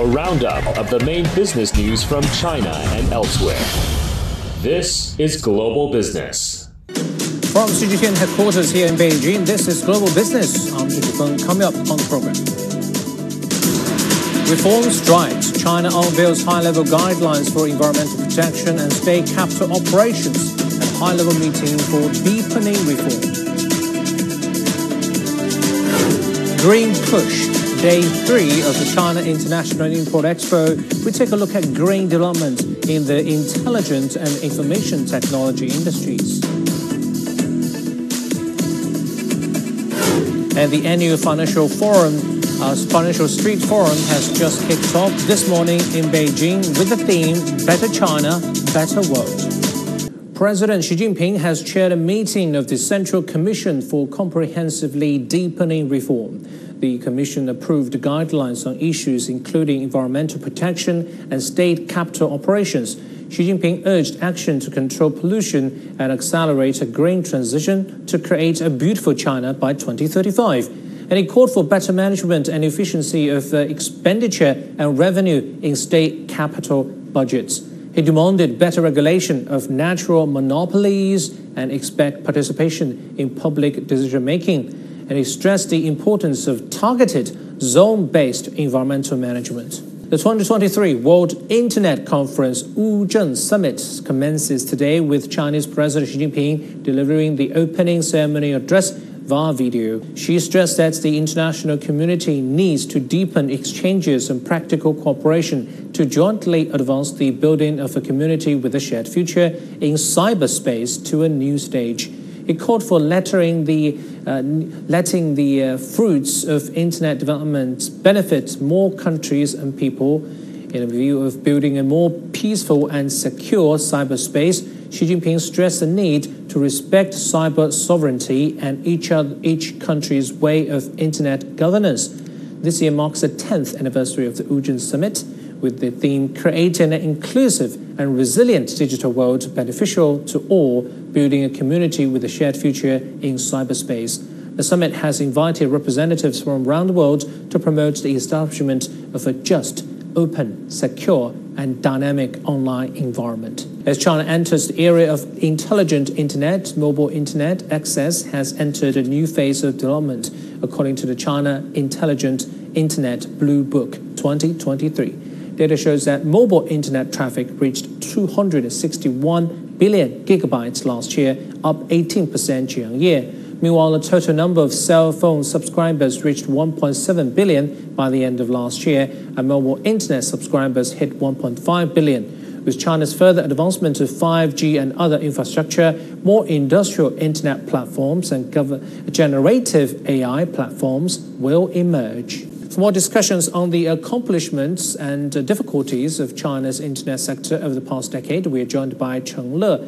a roundup of the main business news from China and elsewhere. This is Global Business. From CGTN headquarters here in Beijing, this is Global Business. I'm Zhu Feng. Coming up on the program. Reform strides. China unveils high-level guidelines for environmental protection and state capital operations at high-level meeting for deepening reform. Green Push, day three of the China International Import Expo. We take a look at green development in the intelligent and information technology industries. And the annual financial forum, uh, Financial Street Forum, has just kicked off this morning in Beijing with the theme Better China, Better World. President Xi Jinping has chaired a meeting of the Central Commission for Comprehensively Deepening Reform. The Commission approved guidelines on issues including environmental protection and state capital operations. Xi Jinping urged action to control pollution and accelerate a green transition to create a beautiful China by 2035. And he called for better management and efficiency of uh, expenditure and revenue in state capital budgets. He demanded better regulation of natural monopolies and expect participation in public decision making. And he stressed the importance of targeted, zone based environmental management. The 2023 World Internet Conference Wuzhen Summit commences today with Chinese President Xi Jinping delivering the opening ceremony address via video. She stressed that the international community needs to deepen exchanges and practical cooperation to jointly advance the building of a community with a shared future in cyberspace to a new stage. It called for lettering the, uh, letting the uh, fruits of internet development benefit more countries and people in view of building a more peaceful and secure cyberspace Xi Jinping stressed the need to respect cyber sovereignty and each, other, each country's way of internet governance. This year marks the 10th anniversary of the Wuzhen Summit, with the theme Creating an Inclusive and Resilient Digital World Beneficial to All, Building a Community with a Shared Future in Cyberspace. The summit has invited representatives from around the world to promote the establishment of a just, open, secure, and dynamic online environment. As China enters the era of intelligent internet, mobile internet access has entered a new phase of development, according to the China Intelligent Internet Blue Book 2023. Data shows that mobile internet traffic reached 261 billion gigabytes last year, up 18% year on year. Meanwhile, the total number of cell phone subscribers reached 1.7 billion by the end of last year, and mobile internet subscribers hit 1.5 billion. With China's further advancement of 5G and other infrastructure, more industrial internet platforms and generative AI platforms will emerge. For more discussions on the accomplishments and difficulties of China's internet sector over the past decade, we are joined by Cheng Le,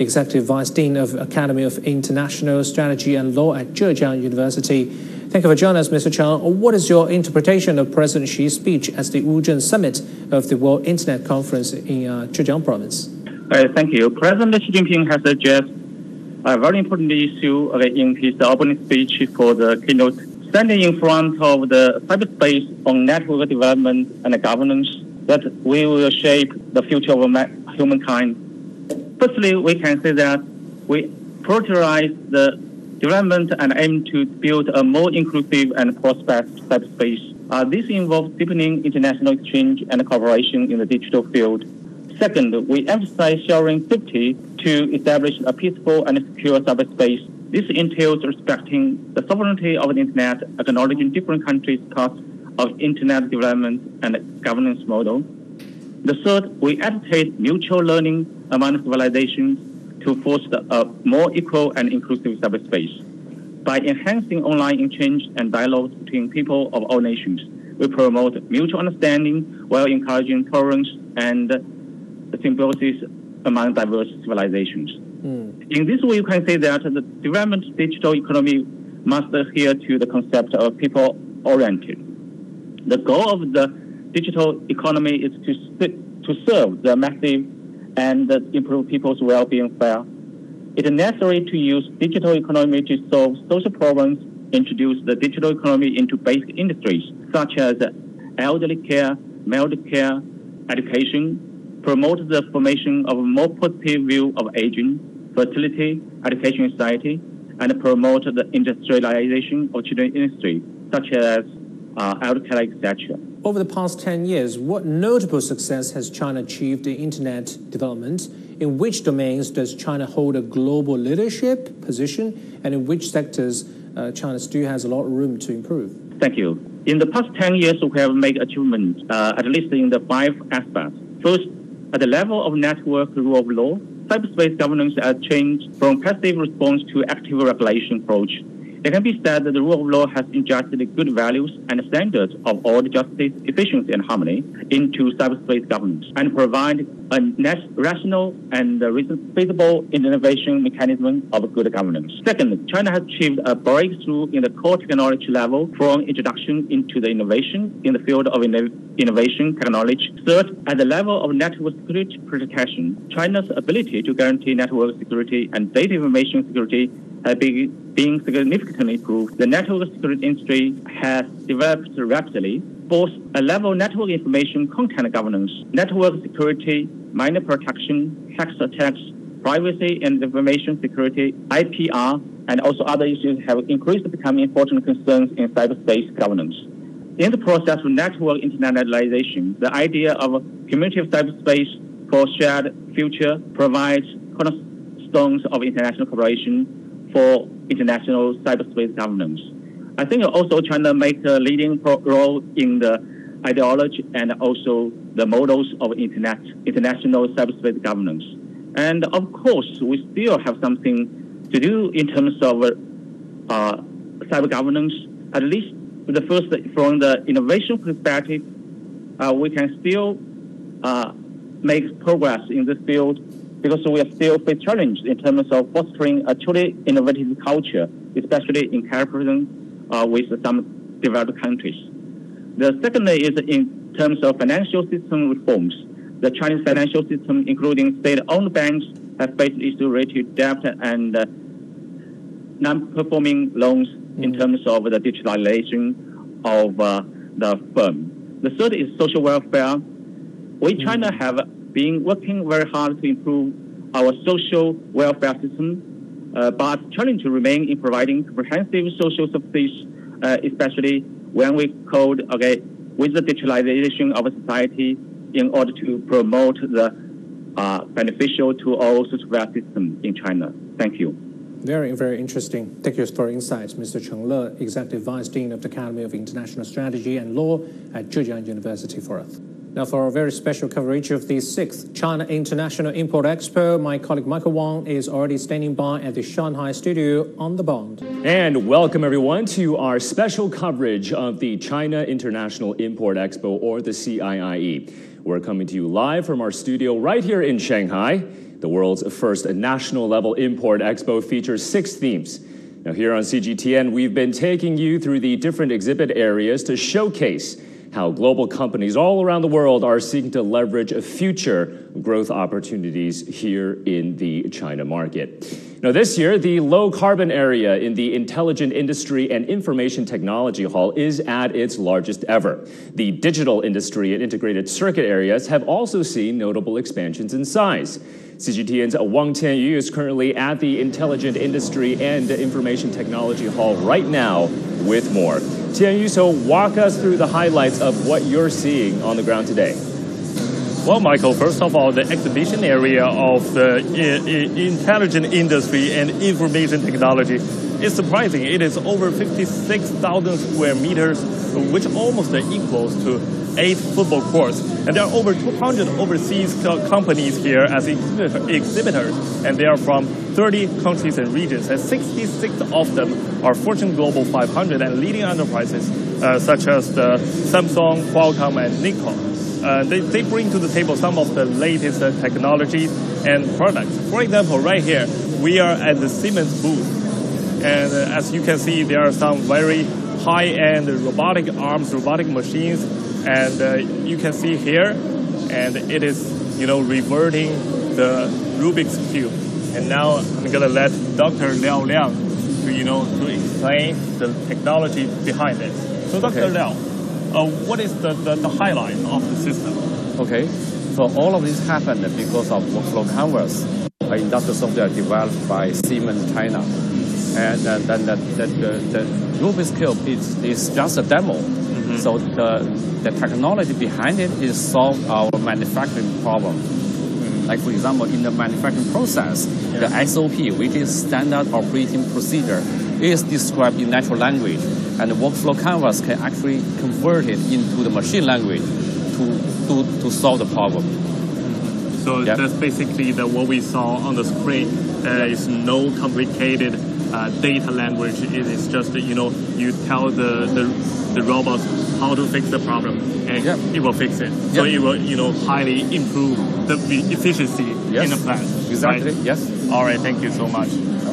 Executive Vice Dean of Academy of International Strategy and Law at Zhejiang University. Thank you for joining us, Mr. Cheng. What is your interpretation of President Xi's speech at the Wuzhen Summit of the World Internet Conference in uh, Zhejiang Province? Uh, thank you. President Xi Jinping has addressed a very important issue in his opening speech for the keynote, standing in front of the cyberspace on network development and governance that we will shape the future of humankind Firstly, we can say that we prioritize the development and aim to build a more inclusive and prosperous cyberspace. Uh, this involves deepening international exchange and cooperation in the digital field. Second, we emphasize sharing safety to establish a peaceful and secure cyberspace. This entails respecting the sovereignty of the Internet, acknowledging different countries' paths of Internet development and governance model. The third, we advocate mutual learning among civilizations to foster a more equal and inclusive cyberspace. By enhancing online exchange and dialogue between people of all nations, we promote mutual understanding while encouraging tolerance and symbiosis among diverse civilizations. In this way, you can say that the development digital economy must adhere to the concept of people-oriented. The goal of the digital economy is to, to serve the massive and improve people's well-being fair. It is necessary to use digital economy to solve social problems, introduce the digital economy into basic industries such as elderly care, medical care education, promote the formation of a more positive view of aging, fertility, education society, and promote the industrialization of children industry, such as uh, healthcare, etc. Over the past 10 years, what notable success has China achieved in internet development? In which domains does China hold a global leadership position? And in which sectors uh, China still has a lot of room to improve? Thank you. In the past 10 years, we have made achievements, uh, at least in the five aspects. First, at the level of network rule of law, cyberspace governance has changed from passive response to active regulation approach it can be said that the rule of law has injected good values and standards of order, justice, efficiency, and harmony into cyberspace governance and provide a rational and feasible innovation mechanism of good governance. Second, China has achieved a breakthrough in the core technology level from introduction into the innovation in the field of innovation technology. Third, at the level of network security protection, China's ability to guarantee network security and data information security Uh, has been, being significantly improved. The network security industry has developed rapidly, both a level network information content governance, network security, minor protection, hack attacks, privacy and information security, IPR, and also other issues have increased becoming important concerns in cyberspace governance. In the process of network internationalization, the idea of a community of cyberspace for shared future provides cornerstones of international cooperation for international cyberspace governance. I think also China makes a leading role in the ideology and also the models of internet, international cyberspace governance. And of course, we still have something to do in terms of uh, cyber governance. At least the first, from the innovation perspective, uh, we can still uh, make progress in this field because we are still face challenged in terms of fostering a truly innovative culture, especially in comparison uh, with some developed countries. The second is in terms of financial system reforms. The Chinese financial system, including state-owned banks, have faced issues related debt and uh, non-performing loans mm. in terms of the digitalization of uh, the firm. The third is social welfare. We, mm. China, have been working very hard to improve our social welfare system, uh, but challenge remain in providing comprehensive social services, uh, especially when we code okay with the digitalization of society in order to promote the uh, beneficial to all social welfare system in China. Thank you. Very, very interesting. Thank you for insights, Mr. Cheng Le, Executive Vice Dean of the Academy of International Strategy and Law at Zhejiang University for us. Now, for our very special coverage of the sixth China International Import Expo, my colleague Michael Wang is already standing by at the Shanghai studio on the Bund. And welcome everyone to our special coverage of the China International Import Expo, or the CIIE. We're coming to you live from our studio right here in Shanghai. The world's first national level import expo features six themes. Now, here on CGTN, we've been taking you through the different exhibit areas to showcase how global companies all around the world are seeking to leverage future growth opportunities here in the China market. Now, this year, the low carbon area in the Intelligent Industry and Information Technology Hall is at its largest ever. The digital industry and integrated circuit areas have also seen notable expansions in size. CGTN's Wang Tianyu is currently at the Intelligent Industry and Information Technology Hall right now with more. Tianyu, so walk us through the highlights of what you're seeing on the ground today. Well, Michael, first of all, the exhibition area of the uh, uh, intelligent industry and information technology is surprising. It is over 56,000 square meters, which almost equals to eight football courts. And there are over 200 overseas companies here as exhibitors, and they are from 30 countries and regions. And 66 of them are Fortune Global 500 and leading enterprises uh, such as the Samsung, Qualcomm, and Nikon uh, they, they bring to the table some of the latest uh, technologies and products. For example, right here, we are at the Siemens booth. And uh, as you can see, there are some very high-end robotic arms, robotic machines. And uh, you can see here, and it is, you know, reverting the Rubik's Cube. And now I'm gonna let Dr. Liao Liang to, you know, to explain the technology behind it. So Dr. Okay. Liao, uh, what is the, the, the highlight of the system? Okay, so all of this happened because of workflow canvas, an industrial software developed by Siemens China. And then the, the, the, the Rubik's Cube is, is just a demo. Mm-hmm. So the, the technology behind it is solve our manufacturing problem. Mm-hmm. Like for example, in the manufacturing process, yeah. the SOP, which is standard operating procedure, is described in natural language, and the workflow canvas can actually convert it into the machine language to, to, to solve the problem. So yeah. that's basically the, what we saw on the screen. There is no complicated uh, data language. It is just you know you tell the, the the robots how to fix the problem, and yeah. it will fix it. Yeah. So it will you know highly improve the efficiency yes. in the plant. Exactly. Right? Yes. All right. Thank you so much.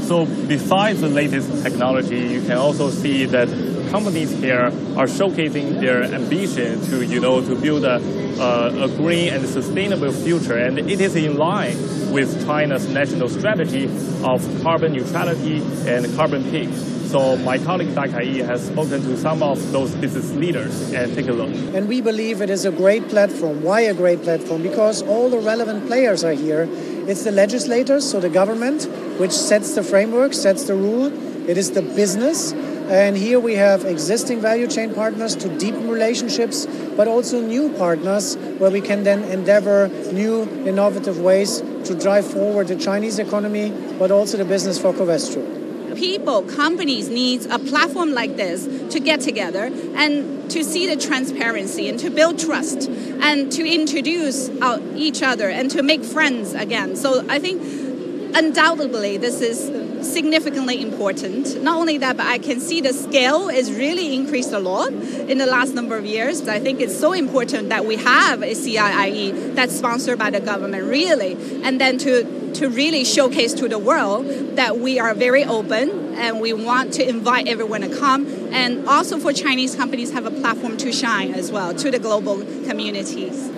So besides the latest technology, you can also see that companies here are showcasing their ambition to, you know, to build a, a green and sustainable future. And it is in line with China's national strategy of carbon neutrality and carbon peak. So my colleague Dai Kai has spoken to some of those business leaders and take a look. And we believe it is a great platform. Why a great platform? Because all the relevant players are here. It's the legislators, so the government, which sets the framework, sets the rule. It is the business, and here we have existing value chain partners to deepen relationships, but also new partners where we can then endeavor new innovative ways to drive forward the Chinese economy, but also the business for Covestro people, companies needs a platform like this to get together and to see the transparency and to build trust and to introduce uh, each other and to make friends again. So I think undoubtedly this is significantly important. Not only that, but I can see the scale is really increased a lot in the last number of years. I think it's so important that we have a CIIE that's sponsored by the government, really, and then to to really showcase to the world that we are very open and we want to invite everyone to come and also for Chinese companies have a platform to shine as well to the global communities.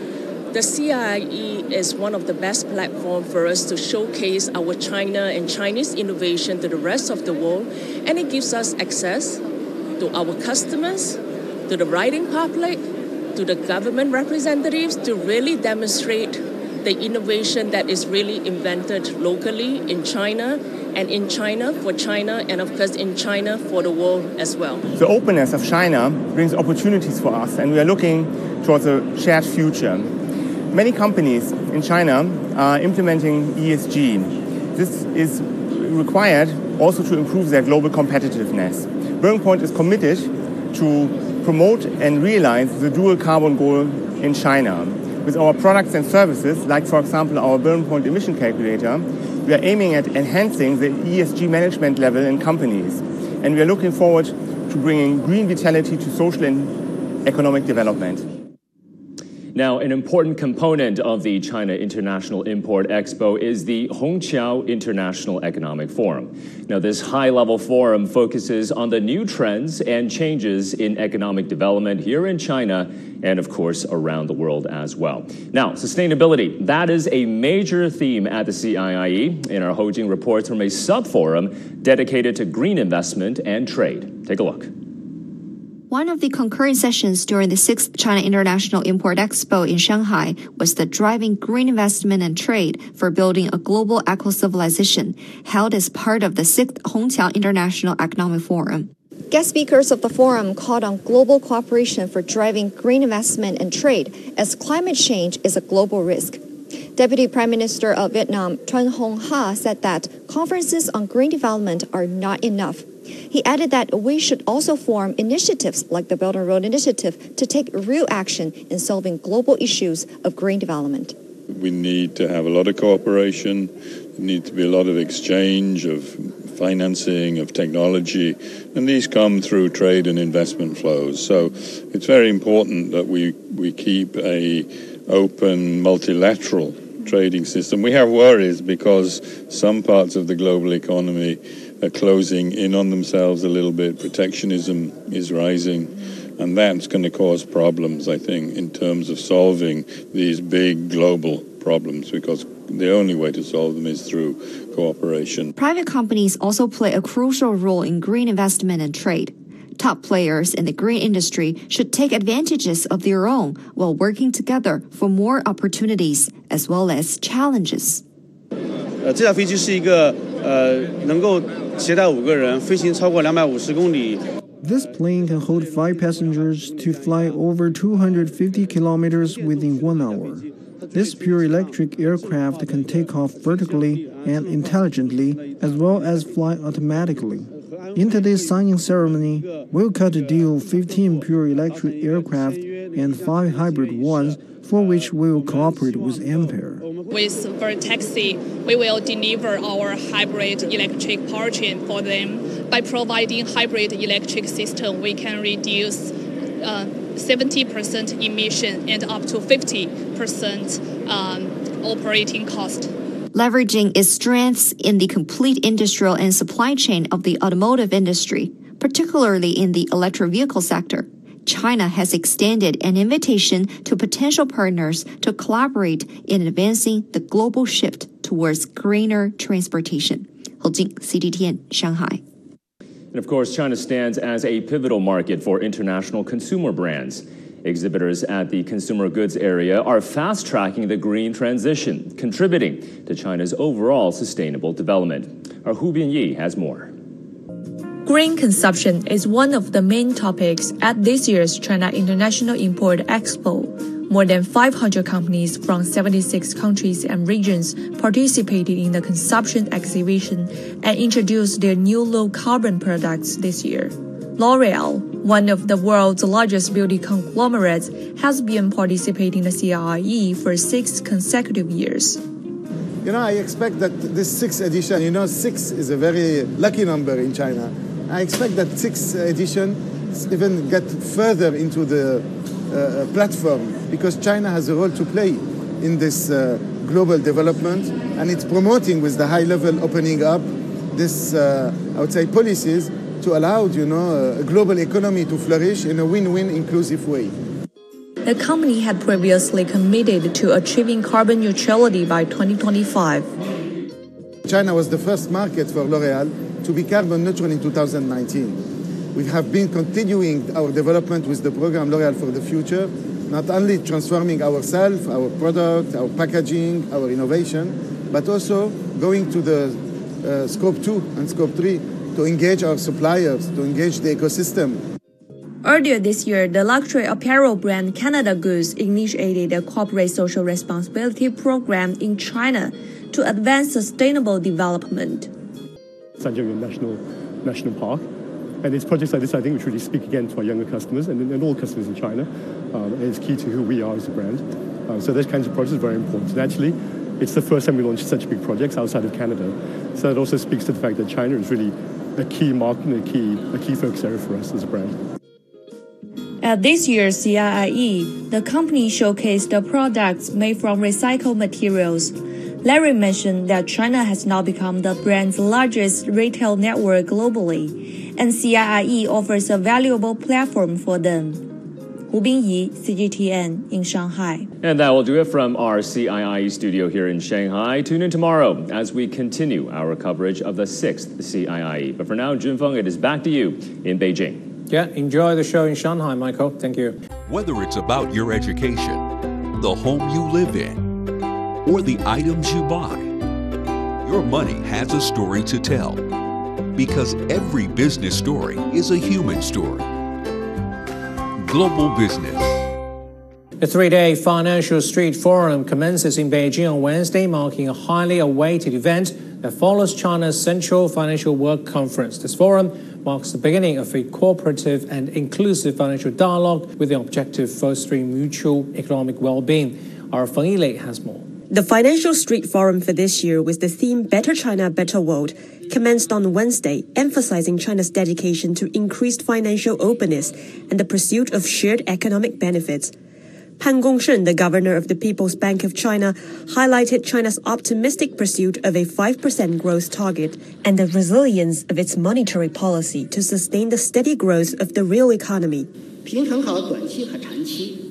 The CIE is one of the best platforms for us to showcase our China and Chinese innovation to the rest of the world, and it gives us access to our customers, to the writing public, to the government representatives to really demonstrate the innovation that is really invented locally in China and in China for China and of course in China for the world as well. The openness of China brings opportunities for us and we are looking towards a shared future. Many companies in China are implementing ESG. This is required also to improve their global competitiveness. BearingPoint is committed to promote and realize the dual carbon goal in China. With our products and services, like for example our BearingPoint emission calculator, we are aiming at enhancing the ESG management level in companies. And we are looking forward to bringing green vitality to social and economic development. Now, an important component of the China International Import Expo is the Hongqiao International Economic Forum. Now, this high level forum focuses on the new trends and changes in economic development here in China and, of course, around the world as well. Now, sustainability, that is a major theme at the CIIE. In our Hou Jing reports from a sub forum dedicated to green investment and trade. Take a look. One of the concurrent sessions during the 6th China International Import Expo in Shanghai was the Driving Green Investment and Trade for Building a Global Eco Civilization, held as part of the 6th Hongqiao International Economic Forum. Guest speakers of the forum called on global cooperation for driving green investment and trade as climate change is a global risk. Deputy Prime Minister of Vietnam, Tran Hong Ha, said that conferences on green development are not enough. He added that we should also form initiatives like the Belt and Road Initiative to take real action in solving global issues of green development. We need to have a lot of cooperation, there need to be a lot of exchange of financing, of technology, and these come through trade and investment flows. So it's very important that we, we keep a open multilateral trading system. We have worries because some parts of the global economy are closing in on themselves a little bit. Protectionism is rising, and that's going to cause problems, I think, in terms of solving these big global problems because the only way to solve them is through cooperation. Private companies also play a crucial role in green investment and trade. Top players in the green industry should take advantages of their own while working together for more opportunities as well as challenges. 呃，这架飞机是一个 呃能够携带五个人飞行超过两百五十公里。This plane can hold five passengers to fly over 250 kilometers within one hour. This pure electric aircraft can take off vertically and intelligently, as well as fly automatically. In today's signing ceremony, we'll cut a deal 15 pure electric aircraft and 5 hybrid ones for which we will cooperate with Ampere. With Vertaxi, we will deliver our hybrid electric powertrain for them. By providing hybrid electric system, we can reduce uh, 70% emission and up to 50% um, operating cost. Leveraging its strengths in the complete industrial and supply chain of the automotive industry, particularly in the electric vehicle sector, China has extended an invitation to potential partners to collaborate in advancing the global shift towards greener transportation. Hou Jing, CGTN, Shanghai. And of course, China stands as a pivotal market for international consumer brands. Exhibitors at the consumer goods area are fast tracking the green transition, contributing to China's overall sustainable development. Our Hu Binyi has more. Green consumption is one of the main topics at this year's China International Import Expo. More than 500 companies from 76 countries and regions participated in the consumption exhibition and introduced their new low carbon products this year. L'Oreal, one of the world's largest beauty conglomerates, has been participating in the CIIE for six consecutive years. You know, I expect that this sixth edition, you know, six is a very lucky number in China. I expect that sixth edition even get further into the uh, platform because China has a role to play in this uh, global development and it's promoting with the high level opening up this, uh, I would say, policies to allow, you know, a global economy to flourish in a win-win inclusive way. The company had previously committed to achieving carbon neutrality by 2025. China was the first market for L'Oreal to be carbon neutral in 2019. We have been continuing our development with the program L'Oreal for the Future, not only transforming ourselves, our product, our packaging, our innovation, but also going to the uh, scope 2 and scope 3 to engage our suppliers, to engage the ecosystem. Earlier this year, the luxury apparel brand Canada Goose initiated a corporate social responsibility program in China to advance sustainable development. Zhanjiang National National Park. And it's projects like this, I think, which really speak again to our younger customers and, and all customers in China. Um, and it's key to who we are as a brand. Uh, so those kinds of projects are very important. And actually, it's the first time we launched such big projects outside of Canada. So that also speaks to the fact that China is really a key market and a key, a key focus area for us as a brand. At this year's CIIE, the company showcased the products made from recycled materials. Larry mentioned that China has now become the brand's largest retail network globally, and CIIE offers a valuable platform for them. Hu Bingyi, CGTN in Shanghai. And that will do it from our CIIE studio here in Shanghai. Tune in tomorrow as we continue our coverage of the sixth CIIE. But for now, Junfeng, it is back to you in Beijing. Yeah, enjoy the show in Shanghai, Michael. Thank you. Whether it's about your education, the home you live in, or the items you buy, your money has a story to tell. Because every business story is a human story. Global Business. The three day Financial Street Forum commences in Beijing on Wednesday, marking a highly awaited event that follows China's Central Financial Work Conference. This forum marks the beginning of a cooperative and inclusive financial dialogue with the objective of fostering mutual economic well being. Our Feng Yilei has more. The Financial Street Forum for this year, with the theme Better China, Better World, commenced on Wednesday, emphasizing China's dedication to increased financial openness and the pursuit of shared economic benefits. Pan Gongsheng, the governor of the People's Bank of China, highlighted China's optimistic pursuit of a 5% growth target and the resilience of its monetary policy to sustain the steady growth of the real economy.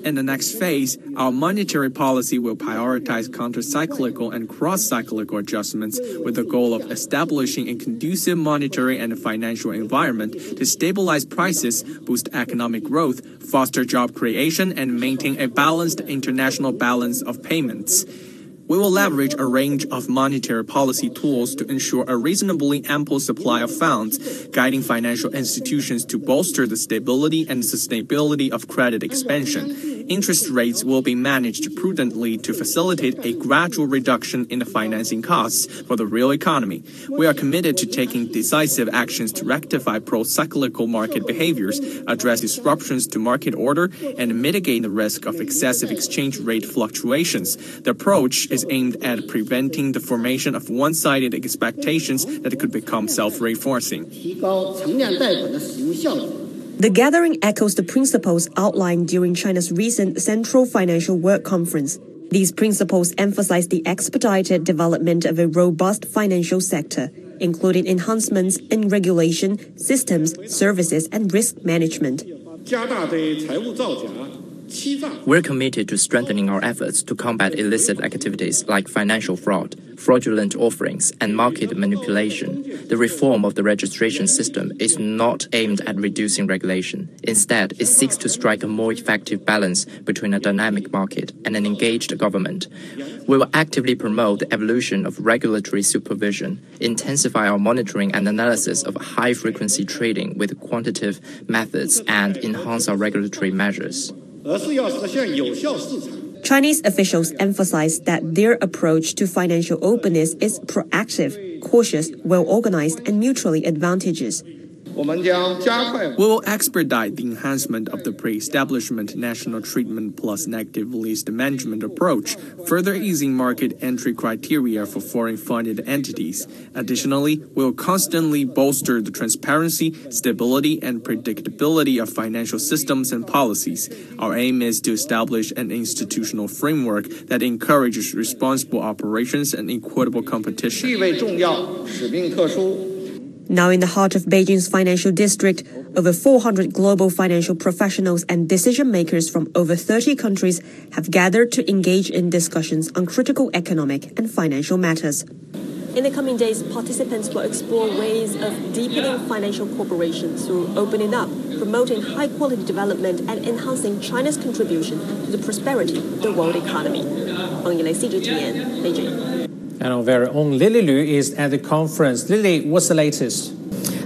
In the next phase, our monetary policy will prioritize counter-cyclical and cross-cyclical adjustments with the goal of establishing a conducive monetary and financial environment to stabilize prices, boost economic growth, foster job creation, and maintain a balanced international balance of payments. We will leverage a range of monetary policy tools to ensure a reasonably ample supply of funds, guiding financial institutions to bolster the stability and sustainability of credit expansion interest rates will be managed prudently to facilitate a gradual reduction in the financing costs for the real economy. We are committed to taking decisive actions to rectify pro-cyclical market behaviors, address disruptions to market order, and mitigate the risk of excessive exchange rate fluctuations. The approach is aimed at preventing the formation of one-sided expectations that could become self-reinforcing. The gathering echoes the principles outlined during China's recent Central Financial Work Conference. These principles emphasize the expedited development of a robust financial sector, including enhancements in regulation, systems, services, and risk management. We're committed to strengthening our efforts to combat illicit activities like financial fraud, fraudulent offerings, and market manipulation. The reform of the registration system is not aimed at reducing regulation. Instead, it seeks to strike a more effective balance between a dynamic market and an engaged government. We will actively promote the evolution of regulatory supervision, intensify our monitoring and analysis of high frequency trading with quantitative methods, and enhance our regulatory measures. Chinese officials emphasize that their approach to financial openness is proactive, cautious, well organized, and mutually advantageous. We will expedite the enhancement of the pre-establishment national treatment plus negative list management approach, further easing market entry criteria for foreign-funded entities. Additionally, we will constantly bolster the transparency, stability, and predictability of financial systems and policies. Our aim is to establish an institutional framework that encourages responsible operations and equitable competition. Now in the heart of Beijing's financial district, over 400 global financial professionals and decision makers from over 30 countries have gathered to engage in discussions on critical economic and financial matters. In the coming days, participants will explore ways of deepening financial cooperation through opening up, promoting high quality development, and enhancing China's contribution to the prosperity of the world economy. Beijing. And our very own Lily Lu is at the conference. Lily, what's the latest?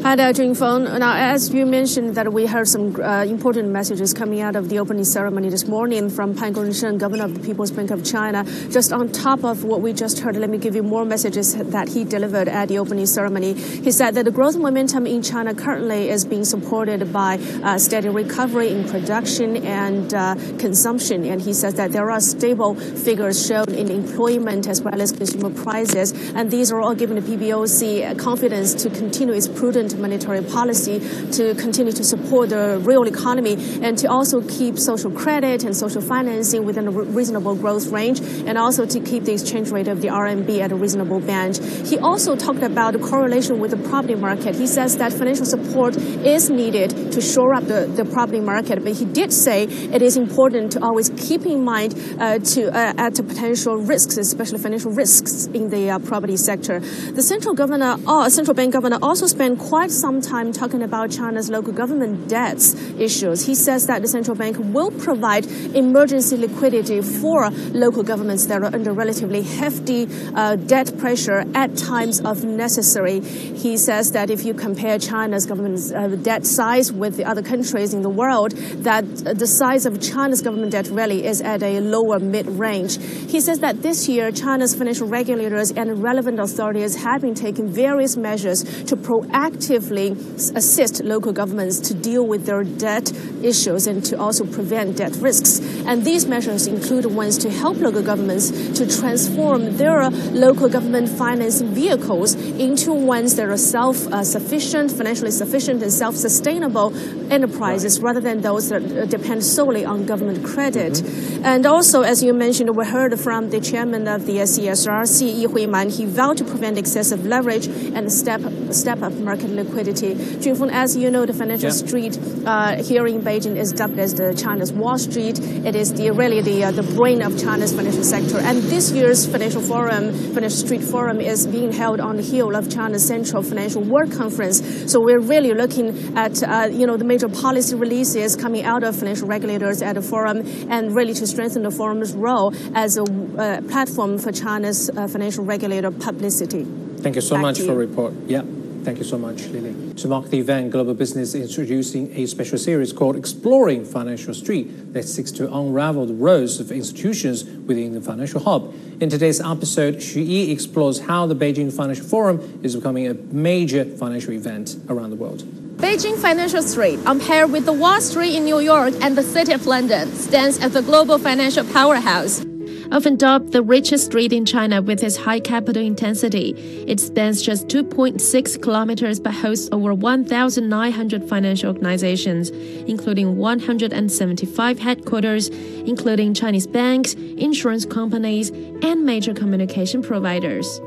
Hi there, Feng. Now, as you mentioned, that we heard some uh, important messages coming out of the opening ceremony this morning from Pan Gongsheng, Governor of the People's Bank of China. Just on top of what we just heard, let me give you more messages that he delivered at the opening ceremony. He said that the growth momentum in China currently is being supported by uh, steady recovery in production and uh, consumption, and he says that there are stable figures shown in employment as well as consumer prices, and these are all giving the PBOC confidence to continue its prudent monetary policy to continue to support the real economy and to also keep social credit and social financing within a reasonable growth range and also to keep the exchange rate of the RMB at a reasonable band. He also talked about the correlation with the property market. He says that financial support is needed to shore up the, the property market, but he did say it is important to always keep in mind uh, to uh, at the potential risks, especially financial risks in the uh, property sector. The central governor, uh, central bank governor, also spent quite quite some time talking about China's local government debts issues. He says that the central bank will provide emergency liquidity for local governments that are under relatively hefty uh, debt pressure at times of necessary. He says that if you compare China's government uh, debt size with the other countries in the world, that the size of China's government debt really is at a lower mid-range. He says that this year, China's financial regulators and relevant authorities have been taking various measures to proactively assist local governments to deal with their debt issues and to also prevent debt risks. And these measures include ones to help local governments to transform their local government financing vehicles into ones that are self uh, sufficient, financially sufficient, and self sustainable enterprises rather than those that uh, depend solely on government credit. Mm-hmm. And also, as you mentioned, we heard from the chairman of the CSRC, Yi Huiman, he vowed to prevent excessive leverage and step step up market liquidity. Junfeng, as you know, the financial yeah. street uh, here in Beijing is dubbed as the China's Wall Street. It is the, really the, uh, the brain of China's financial sector. And this year's Financial Forum, Financial Street Forum, is being held on the heel of China's Central Financial Work Conference. So we're really looking at uh, you know the major policy releases coming out of financial regulators at the forum, and really to strengthen the forum's role as a uh, platform for China's uh, financial regulator publicity. Thank you so Back much for report. Yeah. Thank you so much, Lily. To mark the event, Global Business is introducing a special series called Exploring Financial Street that seeks to unravel the roles of institutions within the financial hub. In today's episode, Xu Yi explores how the Beijing Financial Forum is becoming a major financial event around the world. Beijing Financial Street, on par with the Wall Street in New York and the City of London, stands as the global financial powerhouse. Often dubbed the richest street in China with its high capital intensity, it spans just 2.6 kilometers but hosts over 1,900 financial organizations, including 175 headquarters, including Chinese banks, insurance companies, and major communication providers.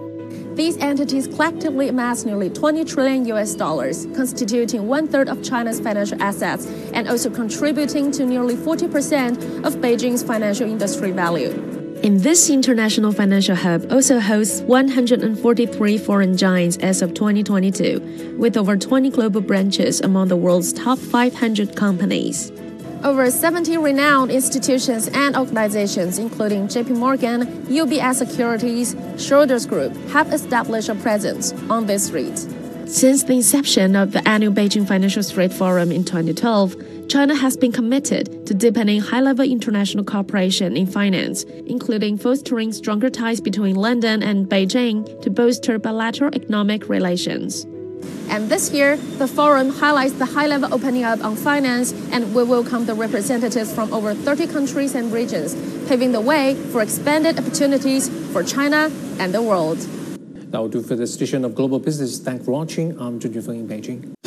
These entities collectively amass nearly 20 trillion US dollars, constituting one third of China's financial assets and also contributing to nearly 40% of Beijing's financial industry value. And this international financial hub also hosts 143 foreign giants as of 2022, with over 20 global branches among the world's top 500 companies. Over 70 renowned institutions and organizations, including JP Morgan, UBS Securities, Schroders Group, have established a presence on this street. Since the inception of the annual Beijing Financial Street Forum in 2012, China has been committed to deepening high level international cooperation in finance, including fostering stronger ties between London and Beijing to bolster bilateral economic relations. And this year, the forum highlights the high level opening up on finance, and we welcome the representatives from over 30 countries and regions, paving the way for expanded opportunities for China and the world. That will do for this edition of Global Business. Thanks for watching. I'm Jun Yufeng in Beijing.